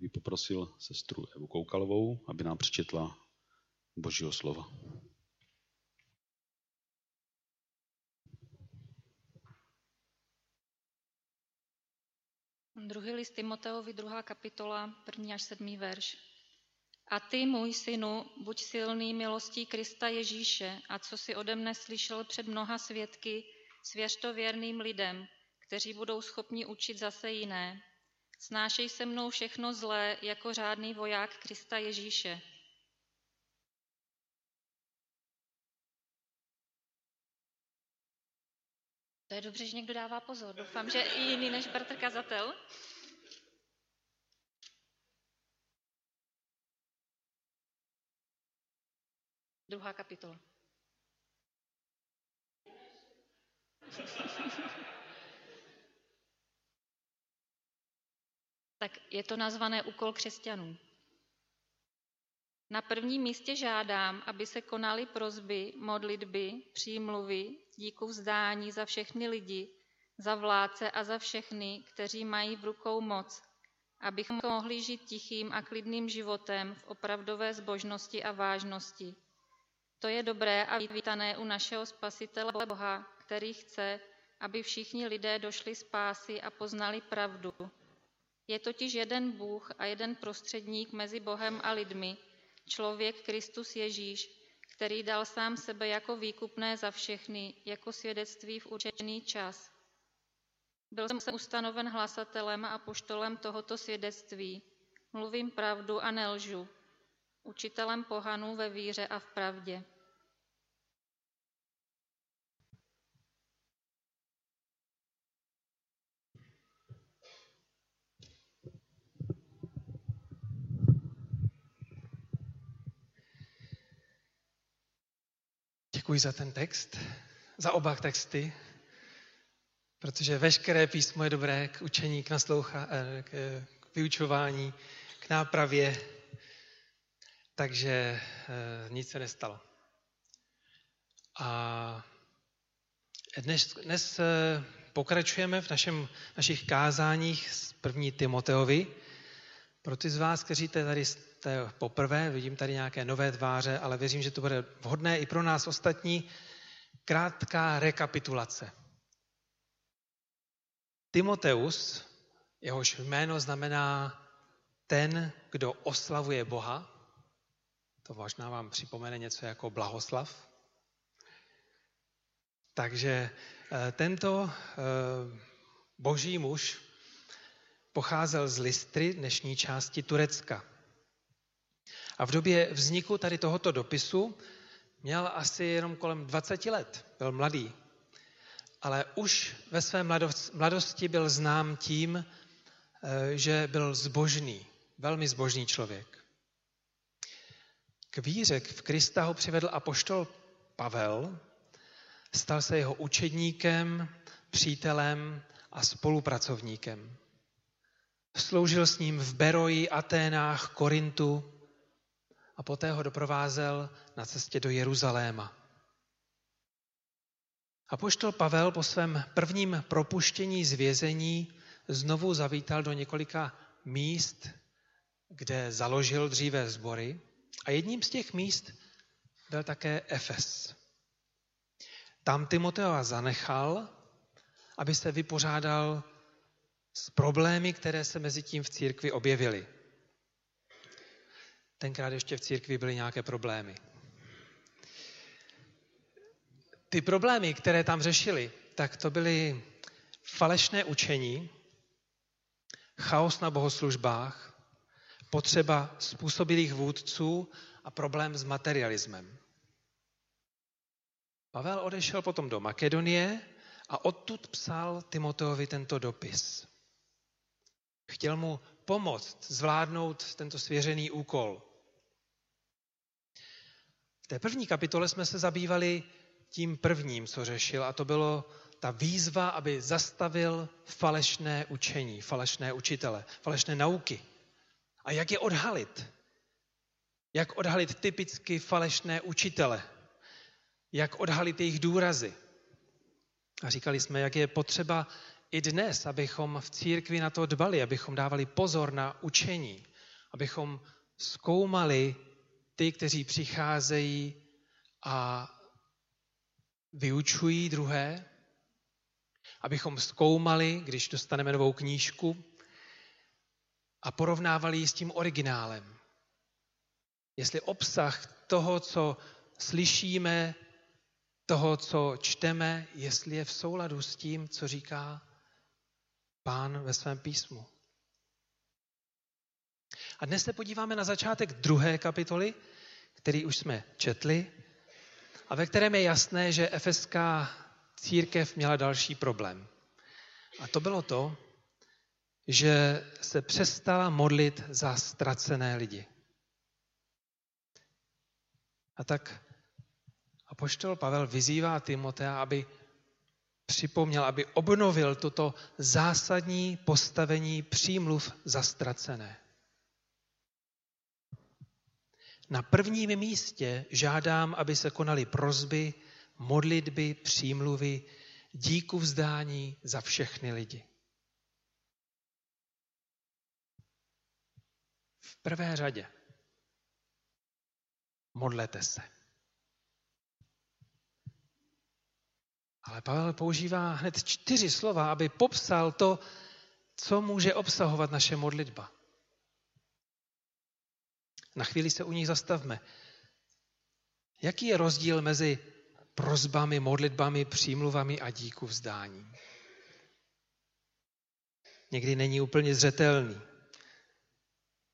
bych poprosil sestru Evu Koukalovou, aby nám přečetla Božího slova. Druhý list Timoteovi, druhá kapitola, první až sedmý verš. A ty, můj synu, buď silný milostí Krista Ježíše a co si ode mne slyšel před mnoha svědky, svěř to věrným lidem, kteří budou schopni učit zase jiné. Snášej se mnou všechno zlé jako řádný voják Krista Ježíše. To je dobře, že někdo dává pozor. Doufám, že i jiný než bratr kazatel. Druhá kapitola. Tak je to nazvané úkol křesťanů. Na prvním místě žádám, aby se konaly prozby, modlitby, přímluvy, díku vzdání za všechny lidi, za vládce a za všechny, kteří mají v rukou moc, abychom mohli žít tichým a klidným životem v opravdové zbožnosti a vážnosti. To je dobré a vítané u našeho Spasitele Boha, který chce, aby všichni lidé došli z pásy a poznali pravdu. Je totiž jeden Bůh a jeden prostředník mezi Bohem a lidmi, člověk Kristus Ježíš, který dal sám sebe jako výkupné za všechny, jako svědectví v určený čas. Byl jsem ustanoven hlasatelem a poštolem tohoto svědectví. Mluvím pravdu a nelžu. Učitelem pohanů ve víře a v pravdě. Děkuji za ten text, za oba texty, protože veškeré písmo je dobré k učení, k, nasloucha, eh, k vyučování, k nápravě, takže eh, nic se nestalo. A dnes, dnes eh, pokračujeme v našem, našich kázáních z první Timoteovi. Pro ty z vás, kteří tady jste poprvé, vidím tady nějaké nové tváře, ale věřím, že to bude vhodné i pro nás ostatní. Krátká rekapitulace. Timoteus, jehož jméno znamená ten, kdo oslavuje Boha, to možná vám připomene něco jako blahoslav. Takže eh, tento eh, boží muž pocházel z Listry, dnešní části Turecka. A v době vzniku tady tohoto dopisu měl asi jenom kolem 20 let, byl mladý. Ale už ve své mladosti byl znám tím, eh, že byl zbožný, velmi zbožný člověk. K víře v Krista ho přivedl apoštol Pavel, stal se jeho učedníkem, přítelem a spolupracovníkem. Sloužil s ním v Beroji, Aténách, Korintu a poté ho doprovázel na cestě do Jeruzaléma. A poštol Pavel po svém prvním propuštění z vězení znovu zavítal do několika míst, kde založil dříve sbory. A jedním z těch míst byl také Efes. Tam Timoteova zanechal, aby se vypořádal s problémy, které se mezi tím v církvi objevily. Tenkrát ještě v církvi byly nějaké problémy. Ty problémy, které tam řešili, tak to byly falešné učení, chaos na bohoslužbách, potřeba způsobilých vůdců a problém s materialismem. Pavel odešel potom do Makedonie a odtud psal Timoteovi tento dopis. Chtěl mu pomoct zvládnout tento svěřený úkol. V té první kapitole jsme se zabývali tím prvním, co řešil, a to bylo ta výzva, aby zastavil falešné učení, falešné učitele, falešné nauky. A jak je odhalit? Jak odhalit typicky falešné učitele? Jak odhalit jejich důrazy? A říkali jsme, jak je potřeba i dnes, abychom v církvi na to dbali, abychom dávali pozor na učení, abychom zkoumali ty, kteří přicházejí a vyučují druhé, abychom zkoumali, když dostaneme novou knížku, a porovnávali ji s tím originálem. Jestli obsah toho, co slyšíme, toho, co čteme, jestli je v souladu s tím, co říká pán ve svém písmu. A dnes se podíváme na začátek druhé kapitoly, který už jsme četli, a ve kterém je jasné, že efeská církev měla další problém. A to bylo to, že se přestala modlit za ztracené lidi. A tak apoštol Pavel vyzývá Timotea, aby připomněl, aby obnovil toto zásadní postavení přímluv za ztracené. Na prvním místě žádám, aby se konaly prozby, modlitby, přímluvy, díku vzdání za všechny lidi. V prvé řadě modlete se. Ale Pavel používá hned čtyři slova, aby popsal to, co může obsahovat naše modlitba. Na chvíli se u nich zastavme. Jaký je rozdíl mezi prozbami, modlitbami, přímluvami a díku vzdání? Někdy není úplně zřetelný.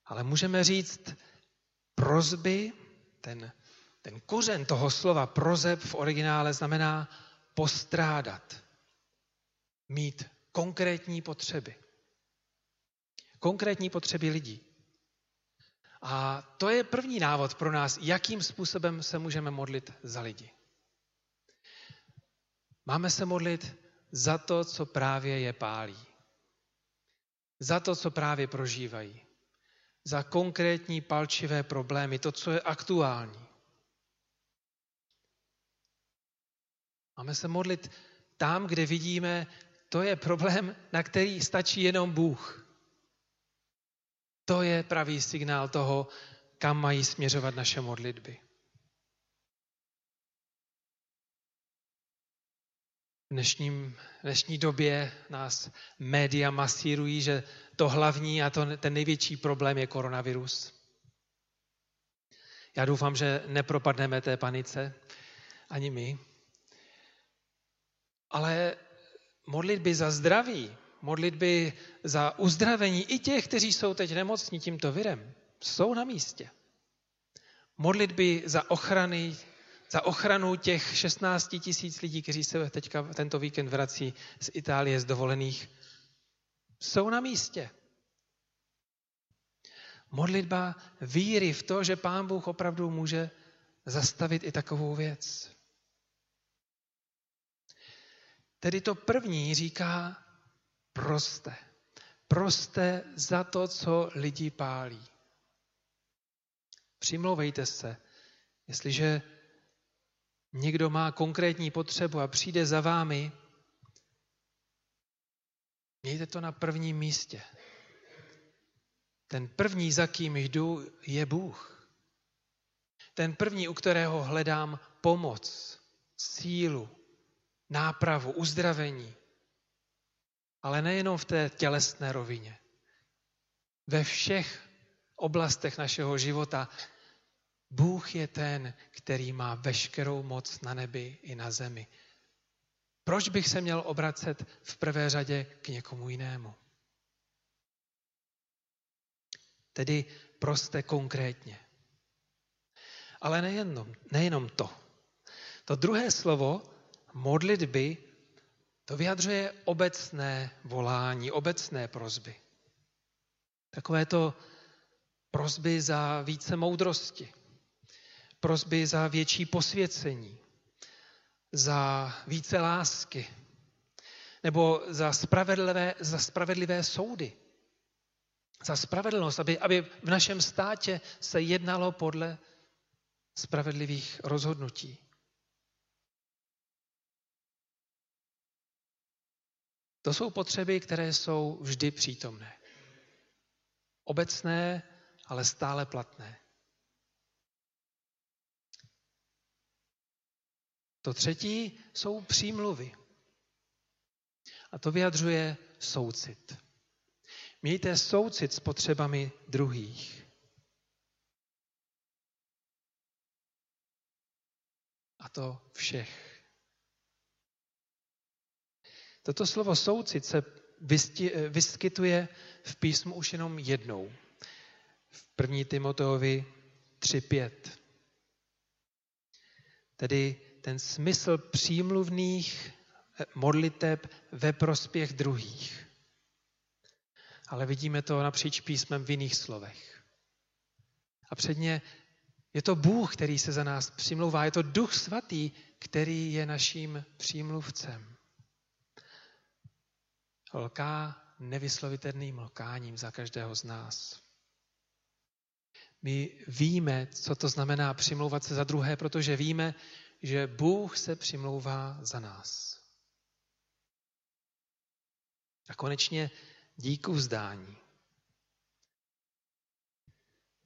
Ale můžeme říct, prozby, ten, ten kořen toho slova prozeb v originále znamená postrádat, mít konkrétní potřeby. Konkrétní potřeby lidí. A to je první návod pro nás, jakým způsobem se můžeme modlit za lidi. Máme se modlit za to, co právě je pálí. Za to, co právě prožívají. Za konkrétní palčivé problémy, to, co je aktuální. Máme se modlit tam, kde vidíme, to je problém, na který stačí jenom Bůh. To je pravý signál toho, kam mají směřovat naše modlitby. V dnešním, dnešní době nás média masírují, že to hlavní a to, ten největší problém je koronavirus. Já doufám, že nepropadneme té panice, ani my. Ale modlitby za zdraví, modlitby za uzdravení i těch, kteří jsou teď nemocní tímto virem, jsou na místě. Modlitby za ochrany, za ochranu těch 16 tisíc lidí, kteří se teďka tento víkend vrací z Itálie z dovolených, jsou na místě. Modlitba víry v to, že Pán Bůh opravdu může zastavit i takovou věc. Tedy to první říká proste. Proste za to, co lidi pálí. Přimlouvejte se, jestliže někdo má konkrétní potřebu a přijde za vámi, mějte to na prvním místě. Ten první, za kým jdu, je Bůh. Ten první, u kterého hledám pomoc, sílu, nápravu, uzdravení. Ale nejenom v té tělesné rovině. Ve všech oblastech našeho života Bůh je ten, který má veškerou moc na nebi i na zemi. Proč bych se měl obracet v prvé řadě k někomu jinému? Tedy proste konkrétně. Ale nejenom, nejenom to. To druhé slovo modlitby, to vyjadřuje obecné volání, obecné prozby. Takové to prozby za více moudrosti, prozby za větší posvěcení, za více lásky, nebo za spravedlivé, za spravedlivé soudy, za spravedlnost, aby, aby v našem státě se jednalo podle spravedlivých rozhodnutí. To jsou potřeby, které jsou vždy přítomné. Obecné, ale stále platné. To třetí jsou přímluvy. A to vyjadřuje soucit. Mějte soucit s potřebami druhých. A to všech. Toto slovo soucit se vyskytuje v písmu už jenom jednou. V 1. Timoteovi 3.5. Tedy ten smysl přímluvných modliteb ve prospěch druhých. Ale vidíme to napříč písmem v jiných slovech. A předně je to Bůh, který se za nás přimlouvá. Je to Duch Svatý, který je naším přímluvcem. Lká nevyslovitelným lkáním za každého z nás. My víme, co to znamená přimlouvat se za druhé, protože víme, že Bůh se přimlouvá za nás. A konečně díku vzdání.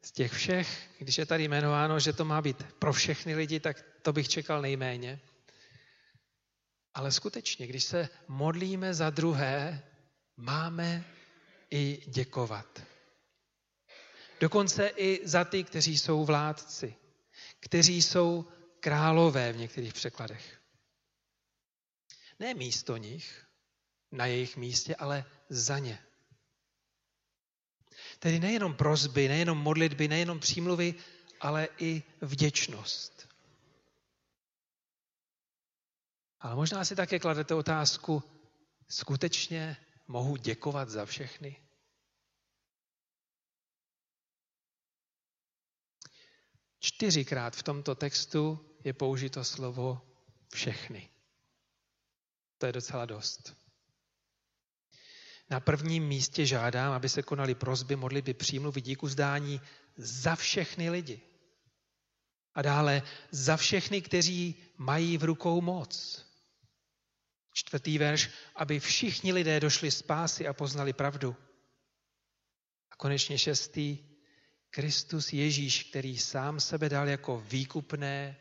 Z těch všech, když je tady jmenováno, že to má být pro všechny lidi, tak to bych čekal nejméně. Ale skutečně, když se modlíme za druhé, máme i děkovat. Dokonce i za ty, kteří jsou vládci, kteří jsou králové v některých překladech. Ne místo nich, na jejich místě, ale za ně. Tedy nejenom prozby, nejenom modlitby, nejenom přímluvy, ale i vděčnost. Ale možná si také kladete otázku, skutečně mohu děkovat za všechny? Čtyřikrát v tomto textu je použito slovo všechny. To je docela dost. Na prvním místě žádám, aby se konaly prozby, modlitby, přímluvy, díku zdání za všechny lidi. A dále za všechny, kteří mají v rukou moc. Čtvrtý verš, aby všichni lidé došli z pásy a poznali pravdu. A konečně šestý, Kristus Ježíš, který sám sebe dal jako výkupné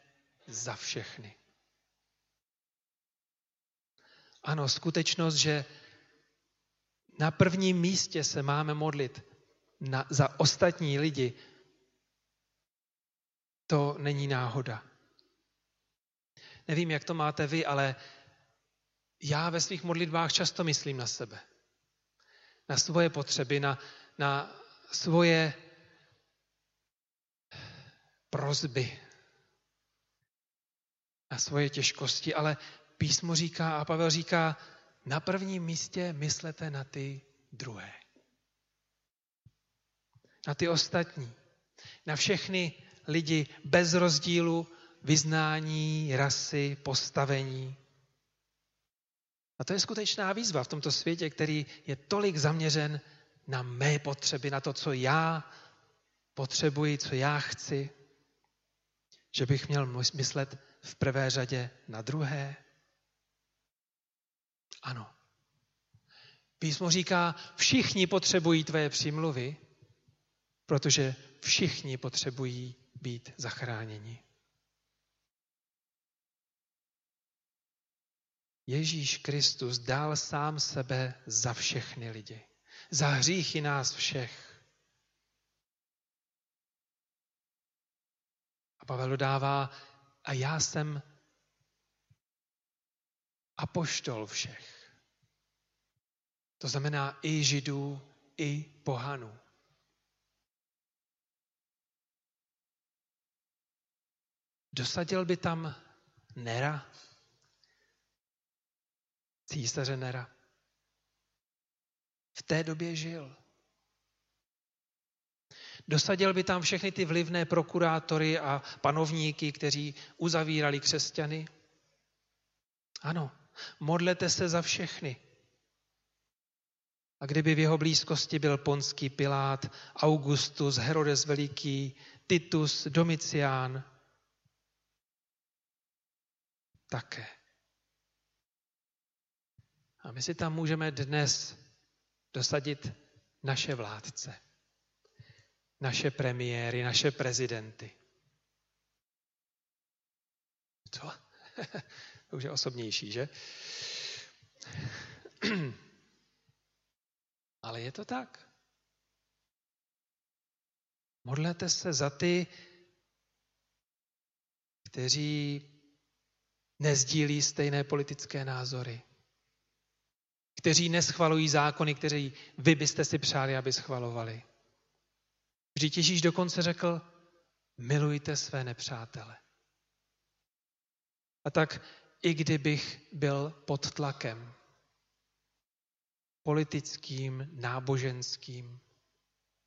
za všechny. Ano, skutečnost, že na prvním místě se máme modlit na, za ostatní lidi, to není náhoda. Nevím, jak to máte vy, ale já ve svých modlitbách často myslím na sebe. Na svoje potřeby, na, na svoje prozby, na svoje těžkosti, ale písmo říká a Pavel říká, na prvním místě myslete na ty druhé. Na ty ostatní. Na všechny lidi bez rozdílu vyznání, rasy, postavení. A to je skutečná výzva v tomto světě, který je tolik zaměřen na mé potřeby, na to, co já potřebuji, co já chci, že bych měl myslet v prvé řadě na druhé. Ano. Písmo říká, všichni potřebují tvé přímluvy, protože všichni potřebují být zachráněni. Ježíš Kristus dal sám sebe za všechny lidi. Za hříchy nás všech. A Pavel dodává, a já jsem apoštol všech. To znamená i židů, i pohanů. Dosadil by tam Nera, císaře Nera. V té době žil. Dosadil by tam všechny ty vlivné prokurátory a panovníky, kteří uzavírali křesťany. Ano, modlete se za všechny. A kdyby v jeho blízkosti byl Ponský Pilát, Augustus, Herodes Veliký, Titus, Domicián, také. A my si tam můžeme dnes dosadit naše vládce, naše premiéry, naše prezidenty. Co? to už je osobnější, že? Ale je to tak. Modlete se za ty, kteří nezdílí stejné politické názory, kteří neschvalují zákony, které vy byste si přáli, aby schvalovali. Vždyť Ježíš dokonce řekl, milujte své nepřátele. A tak i kdybych byl pod tlakem politickým, náboženským,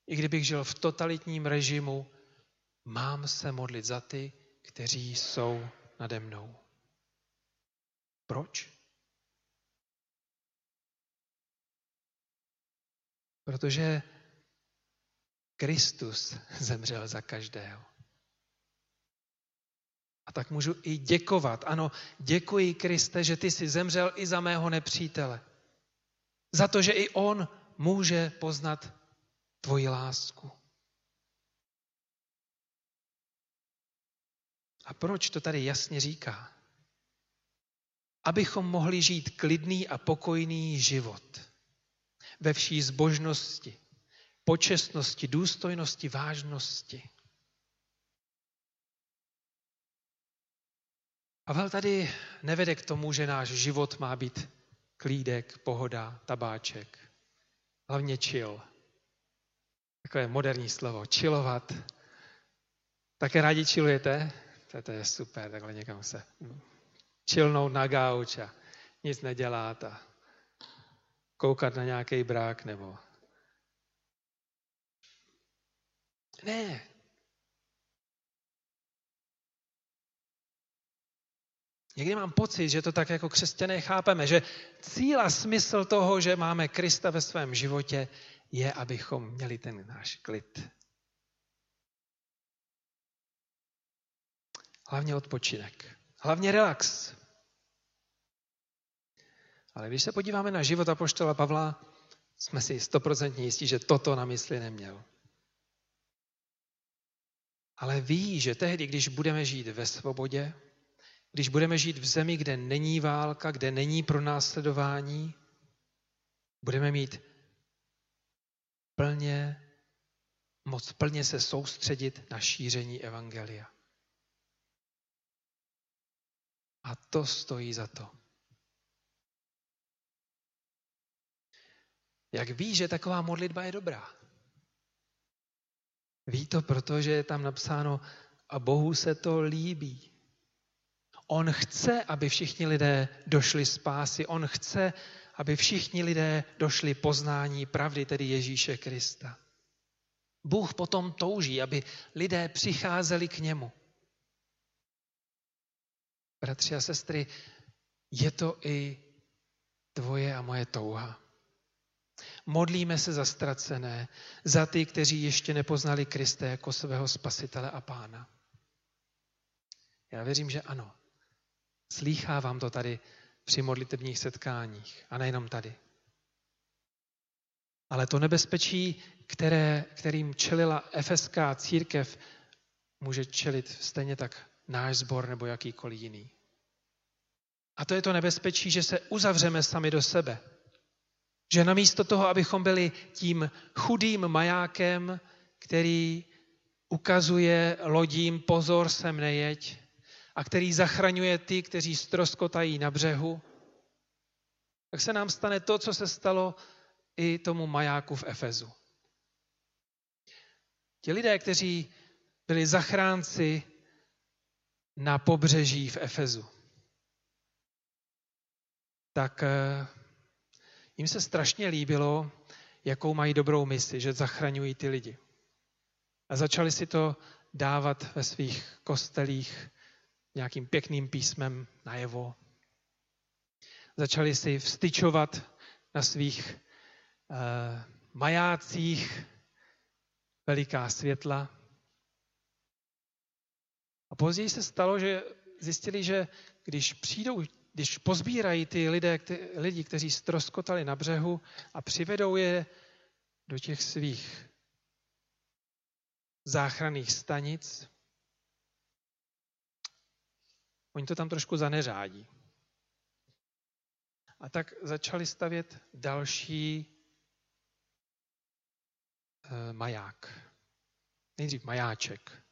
i kdybych žil v totalitním režimu, mám se modlit za ty, kteří jsou nade mnou. Proč? Protože Kristus zemřel za každého. A tak můžu i děkovat. Ano, děkuji Kriste, že ty jsi zemřel i za mého nepřítele. Za to, že i on může poznat tvoji lásku. A proč to tady jasně říká? Abychom mohli žít klidný a pokojný život ve vší zbožnosti, počestnosti, důstojnosti, vážnosti. Pavel tady nevede k tomu, že náš život má být klídek, pohoda, tabáček. Hlavně chill. Takové moderní slovo. Chillovat. Také rádi chillujete? To, to je super, takhle někam se chillnout na gauč a nic nedělat a koukat na nějaký brák nebo... Ne, Někdy mám pocit, že to tak jako křesťané chápeme, že cíl a smysl toho, že máme Krista ve svém životě, je, abychom měli ten náš klid. Hlavně odpočinek. Hlavně relax. Ale když se podíváme na život apoštola Pavla, jsme si stoprocentně jistí, že toto na mysli neměl. Ale ví, že tehdy, když budeme žít ve svobodě, když budeme žít v zemi, kde není válka, kde není pronásledování, budeme mít plně, moc plně se soustředit na šíření Evangelia. A to stojí za to. Jak ví, že taková modlitba je dobrá? Ví to, protože je tam napsáno a Bohu se to líbí. On chce, aby všichni lidé došli spásy. On chce, aby všichni lidé došli poznání pravdy, tedy Ježíše Krista. Bůh potom touží, aby lidé přicházeli k němu. Bratři a sestry, je to i tvoje a moje touha. Modlíme se za ztracené, za ty, kteří ještě nepoznali Krista jako svého spasitele a pána. Já věřím, že ano. Slýchávám to tady při modlitebních setkáních a nejenom tady. Ale to nebezpečí, které, kterým čelila efeská církev, může čelit stejně tak náš sbor nebo jakýkoliv jiný. A to je to nebezpečí, že se uzavřeme sami do sebe. Že namísto toho, abychom byli tím chudým majákem, který ukazuje lodím, pozor, sem nejeď, a který zachraňuje ty, kteří stroskotají na břehu, tak se nám stane to, co se stalo i tomu majáku v Efezu. Ti lidé, kteří byli zachránci na pobřeží v Efezu, tak eh, jim se strašně líbilo, jakou mají dobrou misi, že zachraňují ty lidi. A začali si to dávat ve svých kostelích, nějakým pěkným písmem najevo. Začali si vstyčovat na svých uh, majácích veliká světla. A později se stalo, že zjistili, že když přijdou když pozbírají ty lidé, kte, lidi, kteří stroskotali na břehu a přivedou je do těch svých záchranných stanic, oni to tam trošku zaneřádí. A tak začali stavět další e, maják. Nejdřív majáček.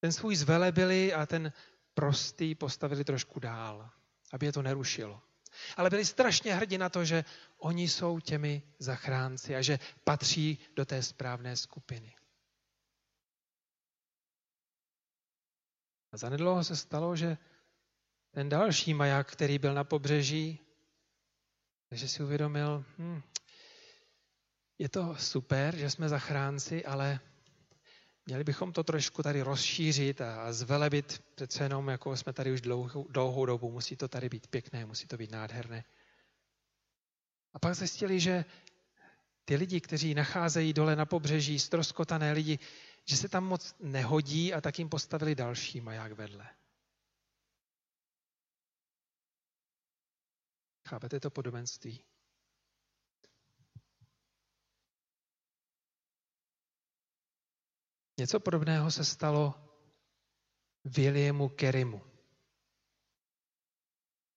Ten svůj zvelebili a ten prostý postavili trošku dál, aby je to nerušilo. Ale byli strašně hrdí na to, že oni jsou těmi zachránci a že patří do té správné skupiny. A zanedlouho se stalo, že ten další maják, který byl na pobřeží, takže si uvědomil, hm, je to super, že jsme zachránci, ale měli bychom to trošku tady rozšířit a zvelebit. Přece jenom, jako jsme tady už dlouhou, dlouhou dobu, musí to tady být pěkné, musí to být nádherné. A pak zjistili, že ty lidi, kteří nacházejí dole na pobřeží, stroskotané lidi, že se tam moc nehodí a tak jim postavili další maják vedle. Chápete to podobenství? Něco podobného se stalo Williamu Kerrymu.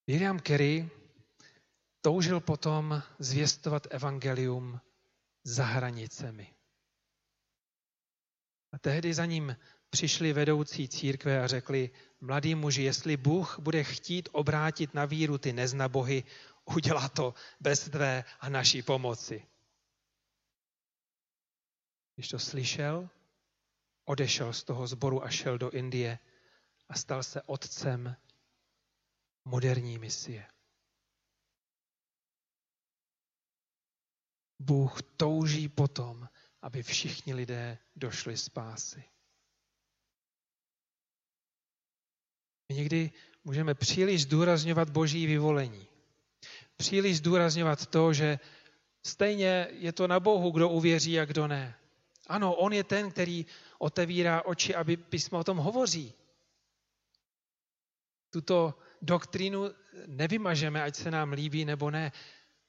William Kerry toužil potom zvěstovat evangelium za hranicemi. A tehdy za ním přišli vedoucí církve a řekli, mladý muži, jestli Bůh bude chtít obrátit na víru ty neznabohy, udělá to bez tvé a naší pomoci. Když to slyšel, odešel z toho zboru a šel do Indie a stal se otcem moderní misie. Bůh touží potom, aby všichni lidé došli spásy. My někdy můžeme příliš zdůrazňovat boží vyvolení. Příliš zdůrazňovat to, že stejně je to na Bohu, kdo uvěří a kdo ne. Ano, on je ten, který otevírá oči, aby písmo o tom hovoří. Tuto doktrínu nevymažeme, ať se nám líbí nebo ne.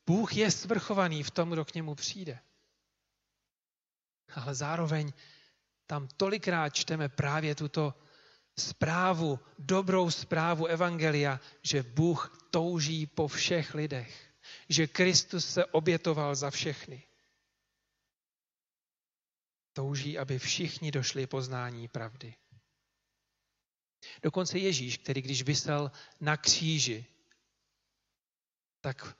Bůh je svrchovaný v tom, kdo k němu přijde. Ale zároveň tam tolikrát čteme právě tuto zprávu, dobrou zprávu Evangelia, že Bůh touží po všech lidech, že Kristus se obětoval za všechny. Touží, aby všichni došli poznání pravdy. Dokonce Ježíš, který když vysel na kříži, tak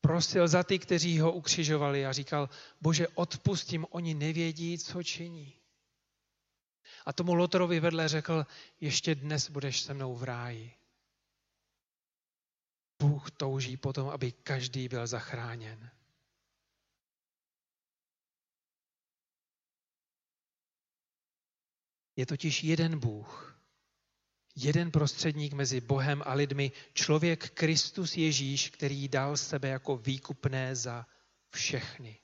prosil za ty, kteří ho ukřižovali a říkal, bože, odpustím, oni nevědí, co činí. A tomu Lotorovi vedle řekl, ještě dnes budeš se mnou v ráji. Bůh touží potom, aby každý byl zachráněn. Je totiž jeden Bůh, jeden prostředník mezi Bohem a lidmi, člověk Kristus Ježíš, který dal sebe jako výkupné za všechny.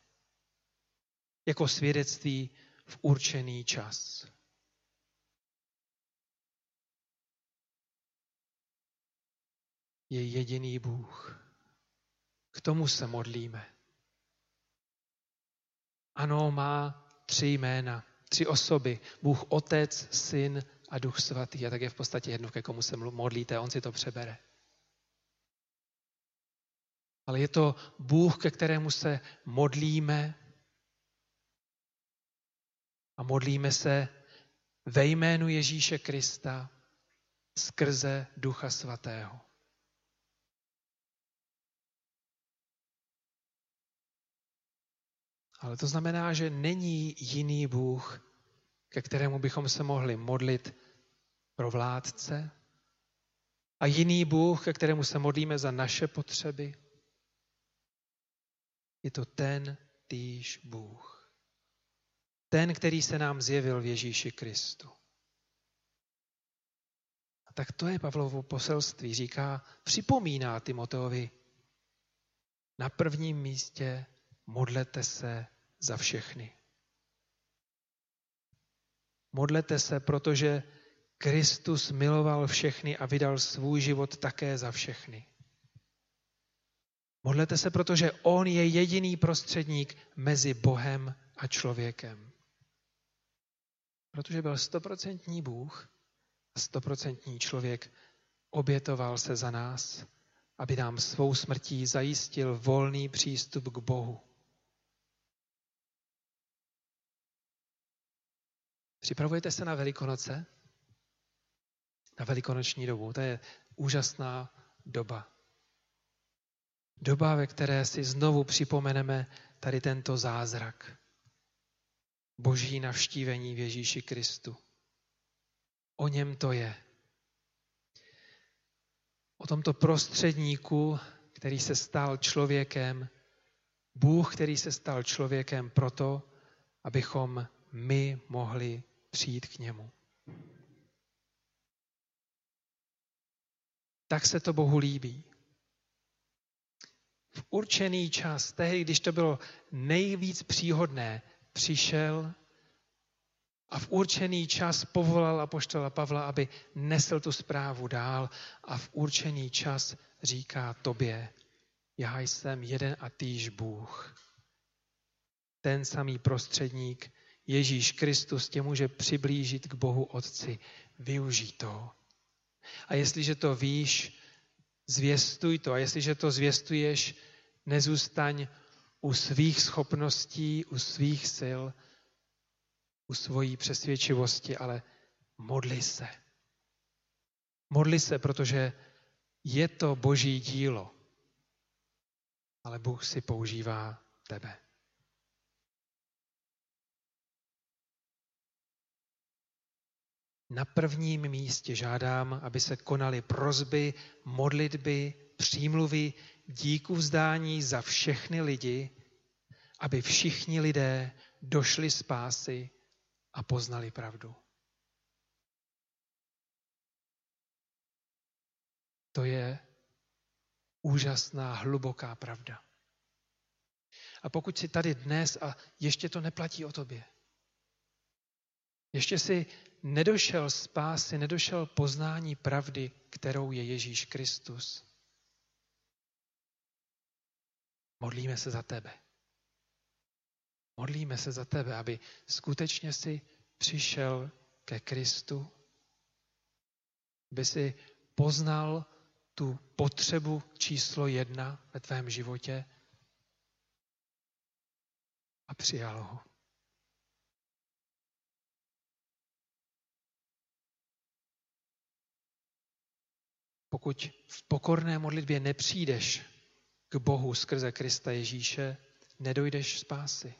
Jako svědectví v určený čas. Je jediný Bůh. K tomu se modlíme. Ano, má tři jména tři osoby. Bůh Otec, Syn a Duch Svatý. A tak je v podstatě jedno, ke komu se modlíte, on si to přebere. Ale je to Bůh, ke kterému se modlíme a modlíme se ve jménu Ježíše Krista skrze Ducha Svatého. Ale to znamená, že není jiný Bůh, ke kterému bychom se mohli modlit pro vládce a jiný Bůh, ke kterému se modlíme za naše potřeby. Je to ten týž Bůh. Ten, který se nám zjevil v Ježíši Kristu. A tak to je Pavlovo poselství. Říká, připomíná Timoteovi, na prvním místě modlete se za všechny. Modlete se, protože Kristus miloval všechny a vydal svůj život také za všechny. Modlete se, protože On je jediný prostředník mezi Bohem a člověkem. Protože byl stoprocentní Bůh a stoprocentní člověk, obětoval se za nás, aby nám svou smrtí zajistil volný přístup k Bohu. Připravujete se na Velikonoce? Na velikonoční dobu. To je úžasná doba. Doba, ve které si znovu připomeneme tady tento zázrak. Boží navštívení v Ježíši Kristu. O něm to je. O tomto prostředníku, který se stal člověkem, Bůh, který se stal člověkem proto, abychom my mohli přijít k němu. Tak se to Bohu líbí. V určený čas, tehdy, když to bylo nejvíc příhodné, přišel a v určený čas povolal apoštola Pavla, aby nesl tu zprávu dál a v určený čas říká tobě, já jsem jeden a týž Bůh. Ten samý prostředník, Ježíš Kristus tě může přiblížit k Bohu Otci. Využij to. A jestliže to víš, zvěstuj to. A jestliže to zvěstuješ, nezůstaň u svých schopností, u svých sil, u svojí přesvědčivosti, ale modli se. Modli se, protože je to boží dílo, ale Bůh si používá tebe. Na prvním místě žádám, aby se konaly prozby, modlitby, přímluvy, díku vzdání za všechny lidi, aby všichni lidé došli spásy a poznali pravdu. To je úžasná, hluboká pravda. A pokud si tady dnes a ještě to neplatí o tobě, ještě si nedošel spásy, nedošel poznání pravdy, kterou je Ježíš Kristus. Modlíme se za tebe. Modlíme se za tebe, aby skutečně si přišel ke Kristu, aby si poznal tu potřebu číslo jedna ve tvém životě a přijal ho. Pokud v pokorné modlitbě nepřijdeš k Bohu skrze Krista Ježíše, nedojdeš spásy.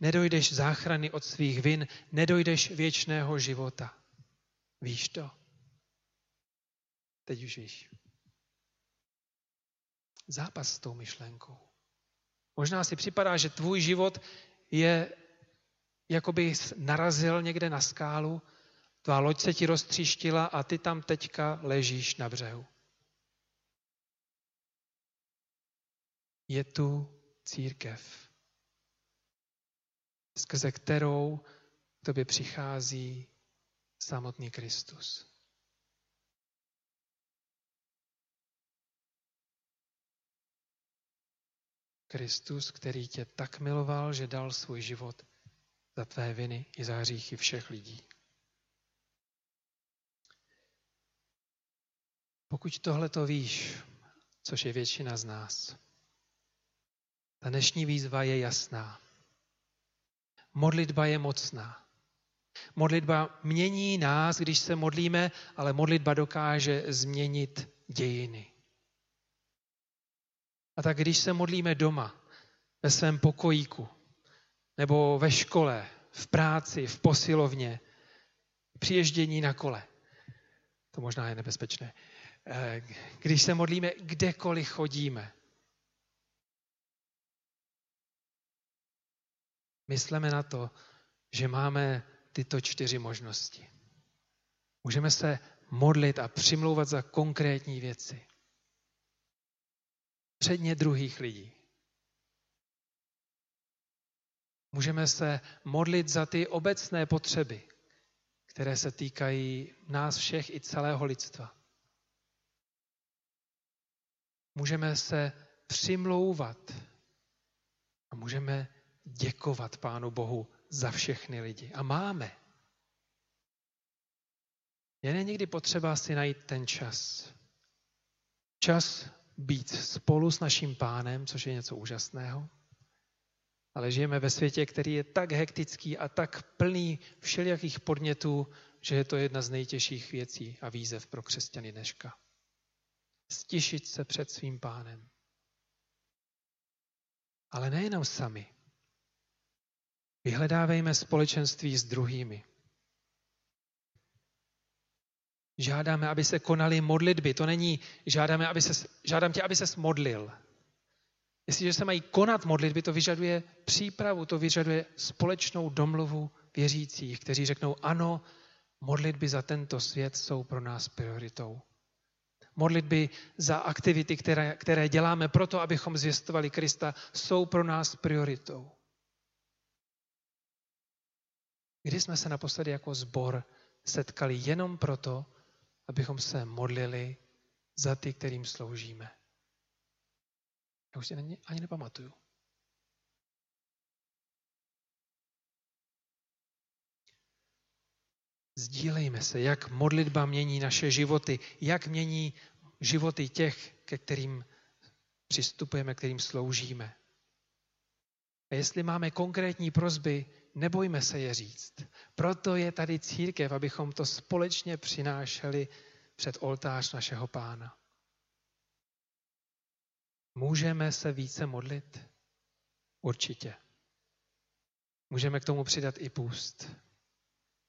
Nedojdeš záchrany od svých vin, nedojdeš věčného života. Víš to? Teď už víš. Zápas s tou myšlenkou. Možná si připadá, že tvůj život je, jako by narazil někde na skálu Tvá loď se ti roztříštila a ty tam teďka ležíš na břehu. Je tu církev, skrze kterou k tobě přichází samotný Kristus. Kristus, který tě tak miloval, že dal svůj život za tvé viny i za hříchy všech lidí. Pokud tohle to víš, což je většina z nás, ta dnešní výzva je jasná. Modlitba je mocná. Modlitba mění nás, když se modlíme, ale modlitba dokáže změnit dějiny. A tak když se modlíme doma, ve svém pokojíku, nebo ve škole, v práci, v posilovně, při ježdění na kole, to možná je nebezpečné, když se modlíme, kdekoliv chodíme. Myslíme na to, že máme tyto čtyři možnosti. Můžeme se modlit a přimlouvat za konkrétní věci. Předně druhých lidí. Můžeme se modlit za ty obecné potřeby, které se týkají nás všech i celého lidstva. Můžeme se přimlouvat a můžeme děkovat Pánu Bohu za všechny lidi. A máme. Je někdy potřeba si najít ten čas. Čas být spolu s naším pánem, což je něco úžasného. Ale žijeme ve světě, který je tak hektický a tak plný všelijakých podnětů, že je to jedna z nejtěžších věcí a výzev pro křesťany dneška. Stišit se před svým pánem. Ale nejenom sami. Vyhledávejme společenství s druhými. Žádáme, aby se konaly modlitby. To není, žádáme, aby se, žádám tě, aby se modlil. Jestliže se mají konat modlitby, to vyžaduje přípravu, to vyžaduje společnou domluvu věřících, kteří řeknou, ano, modlitby za tento svět jsou pro nás prioritou. Modlitby za aktivity, které, které děláme proto, abychom zvěstovali Krista, jsou pro nás prioritou. Kdy jsme se naposledy jako zbor setkali jenom proto, abychom se modlili za ty, kterým sloužíme. Já už si ani nepamatuju. Sdílejme se, jak modlitba mění naše životy, jak mění životy těch, ke kterým přistupujeme, kterým sloužíme. A jestli máme konkrétní prozby, nebojme se je říct. Proto je tady církev, abychom to společně přinášeli před oltář našeho pána. Můžeme se více modlit? Určitě. Můžeme k tomu přidat i půst.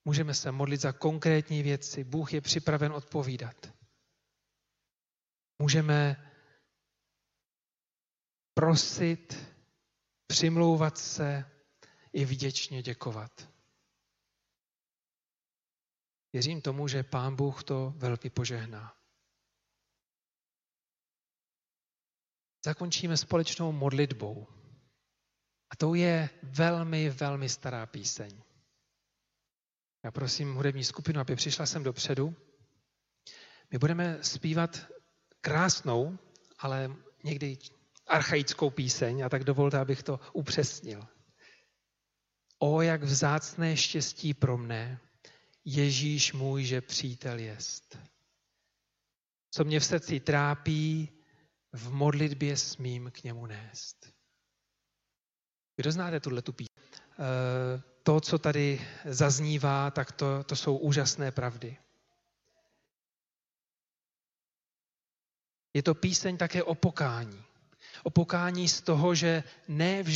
Můžeme se modlit za konkrétní věci. Bůh je připraven odpovídat. Můžeme prosit, přimlouvat se i vděčně děkovat. Věřím tomu, že Pán Bůh to velmi požehná. Zakončíme společnou modlitbou. A to je velmi, velmi stará píseň. Já prosím hudební skupinu, aby přišla sem dopředu. My budeme zpívat krásnou, ale někdy archaickou píseň, a tak dovolte, abych to upřesnil. O, jak vzácné štěstí pro mne, Ježíš můj, že přítel jest. Co mě v srdci trápí, v modlitbě smím k němu nést. Kdo znáte tuhle tu píseň? To, co tady zaznívá, tak to, to jsou úžasné pravdy. Je to píseň také o pokání. O pokání z toho, že ne